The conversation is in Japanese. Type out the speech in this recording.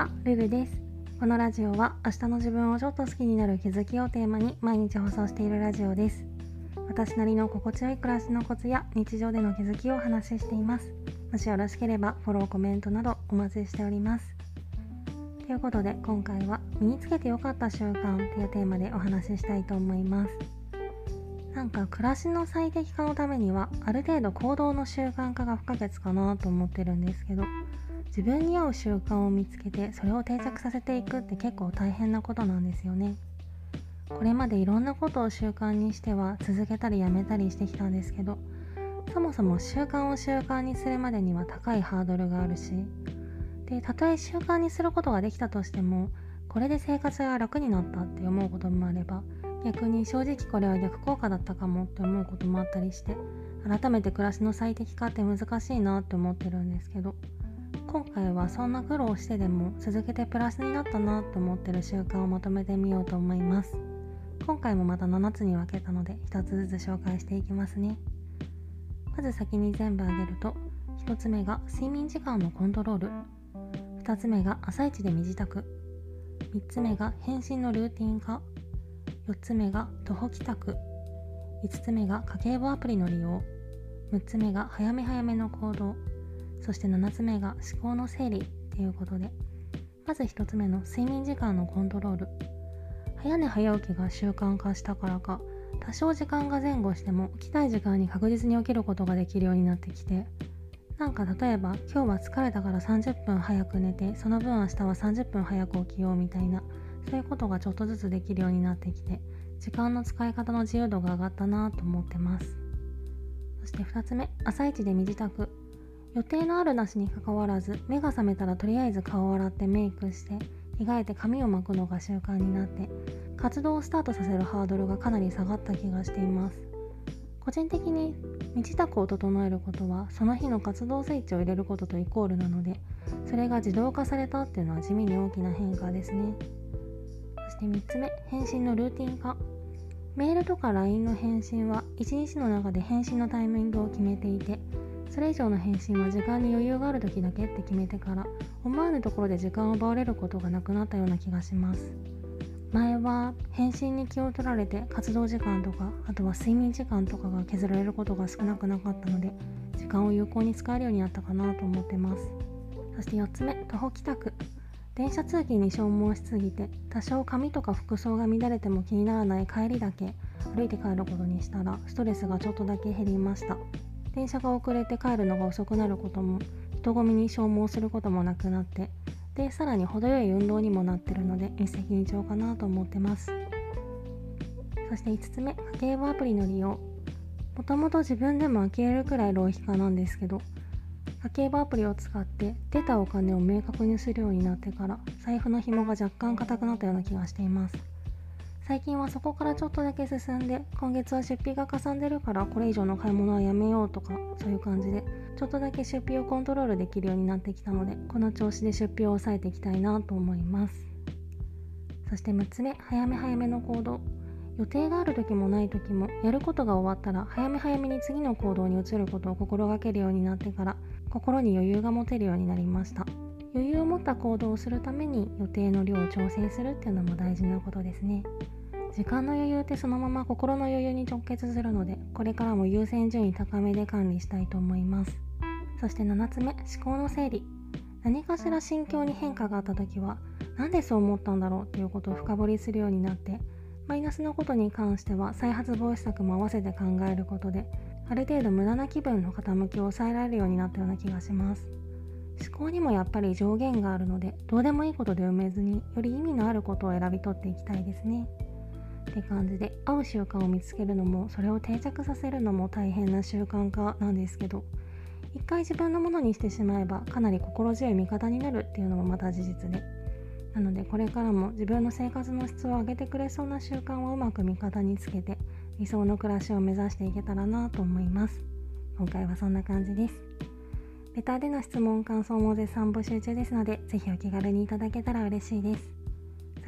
は、ルルです。このラジオは明日の自分をちょっと好きになる気づきをテーマに毎日放送しているラジオです。私なりの心地よい暮らしのコツや日常での気づきをお話ししています。もしよろしければフォローコメントなどお待ちしております。ということで今回は身につけてよかった習慣というテーマでお話ししたいと思います。なんか暮らしの最適化のためにはある程度行動の習慣化が不可欠かなと思ってるんですけど自分に合う習慣を見つけてそれを定着させていくって結構大変なことなんですよね。これまでいろんなことを習慣にしては続けたりやめたりしてきたんですけどそもそも習慣を習慣にするまでには高いハードルがあるしでたとえ習慣にすることができたとしてもこれで生活が楽になったって思うこともあれば逆に正直これは逆効果だったかもって思うこともあったりして改めて暮らしの最適化って難しいなって思ってるんですけど今回はそんな苦労してでも続けてプラスになったなと思ってる習慣をまとめてみようと思います。今回もまた7つに分けたので1つずつ紹介していきますね。まず先に全部挙げると1つ目が睡眠時間のコントロール。2つ目が朝一で身支度。3つ目が返信のルーティン化。4つ目が徒歩帰宅。5つ目が家計簿アプリの利用。6つ目が早め早めの行動。そして7つ目が思考の整理っていうことでまず1つ目の睡眠時間のコントロール。早寝早起きが習慣化したからか多少時間が前後しても起きたい時間に確実に起きることができるようになってきてなんか例えば今日は疲れたから30分早く寝てその分明日は30分早く起きようみたいなそういうことがちょっとずつできるようになってきて時間の使い方の自由度が上がったなと思ってます。そして2つ目朝一で身支度。予定のあるなしにかかわらず目が覚めたらとりあえず顔を洗ってメイクして着替えて髪を巻くのが習慣になって活動をスタートさせるハードルがかなり下がった気がしています。個人的に身支度を整えることはその日の活動スイッチを入れることとイコールなのでそれが自動化されたっていうのは地味に大きな変化ですね。そして3つ目返信のルーティン化。メールとか LINE の返信は1日の中で返信のタイミングを決めていてそれ以上の返信は時間に余裕がある時だけって決めてから思わぬところで時間を奪われることがなくなったような気がします。前は返信に気を取られて活動時間とかあとは睡眠時間とかが削られることが少なくなかったので時間を有効に使えるようになったかなと思ってます。そして4つ目徒歩帰宅電車通勤に消耗しすぎて多少髪とか服装が乱れても気にならない帰りだけ歩いて帰ることにしたらストレスがちょっとだけ減りました。電車が遅れて帰るのが遅くなることも人混みに消耗することもなくなってでさらに程よい運動にもなってるので一石二鳥かなと思ってます。そして5つ目家計簿アプリの利用。もともと自分でも呆れるくらい浪費家なんですけど家計簿アプリを使って出たお金を明確にするようになってから財布の紐が若干硬くなったような気がしています。最近はそこからちょっとだけ進んで今月は出費がかさんでるからこれ以上の買い物はやめようとかそういう感じでちょっとだけ出費をコントロールできるようになってきたのでこの調子で出費を抑えていきたいなと思います。そして6つ目早め早めの行動。予定がある時もない時もやることが終わったら早め早めに次の行動に移ることを心がけるようになってから心に余裕が持てるようになりました。余裕を持った行動をするために予定の量を調整するっていうのも大事なことですね。時間の余裕ってそのまま心の余裕に直結するのでこれからも優先順位高めで管理したいと思います。そして7つ目思考の整理。何かしら心境に変化があった時は何でそう思ったんだろうっていうことを深掘りするようになってマイナスのことに関しては再発防止策も合わせて考えることである程度無駄な気分の傾きを抑えられるようになったような気がします。思考にもやっぱり上限があるのでどうでもいいことで埋めずにより意味のあることを選び取っていきたいですね。って感じで合う習慣を見つけるのもそれを定着させるのも大変な習慣化なんですけど一回自分のものにしてしまえばかなり心強い味方になるっていうのもまた事実で。なのでこれからも自分の生活の質を上げてくれそうな習慣をうまく味方につけて理想の暮らしを目指していけたらなと思います。今回はそんな感じです。レターでの質問感想も絶賛募集中ですので是非お気軽にいただけたら嬉しいです。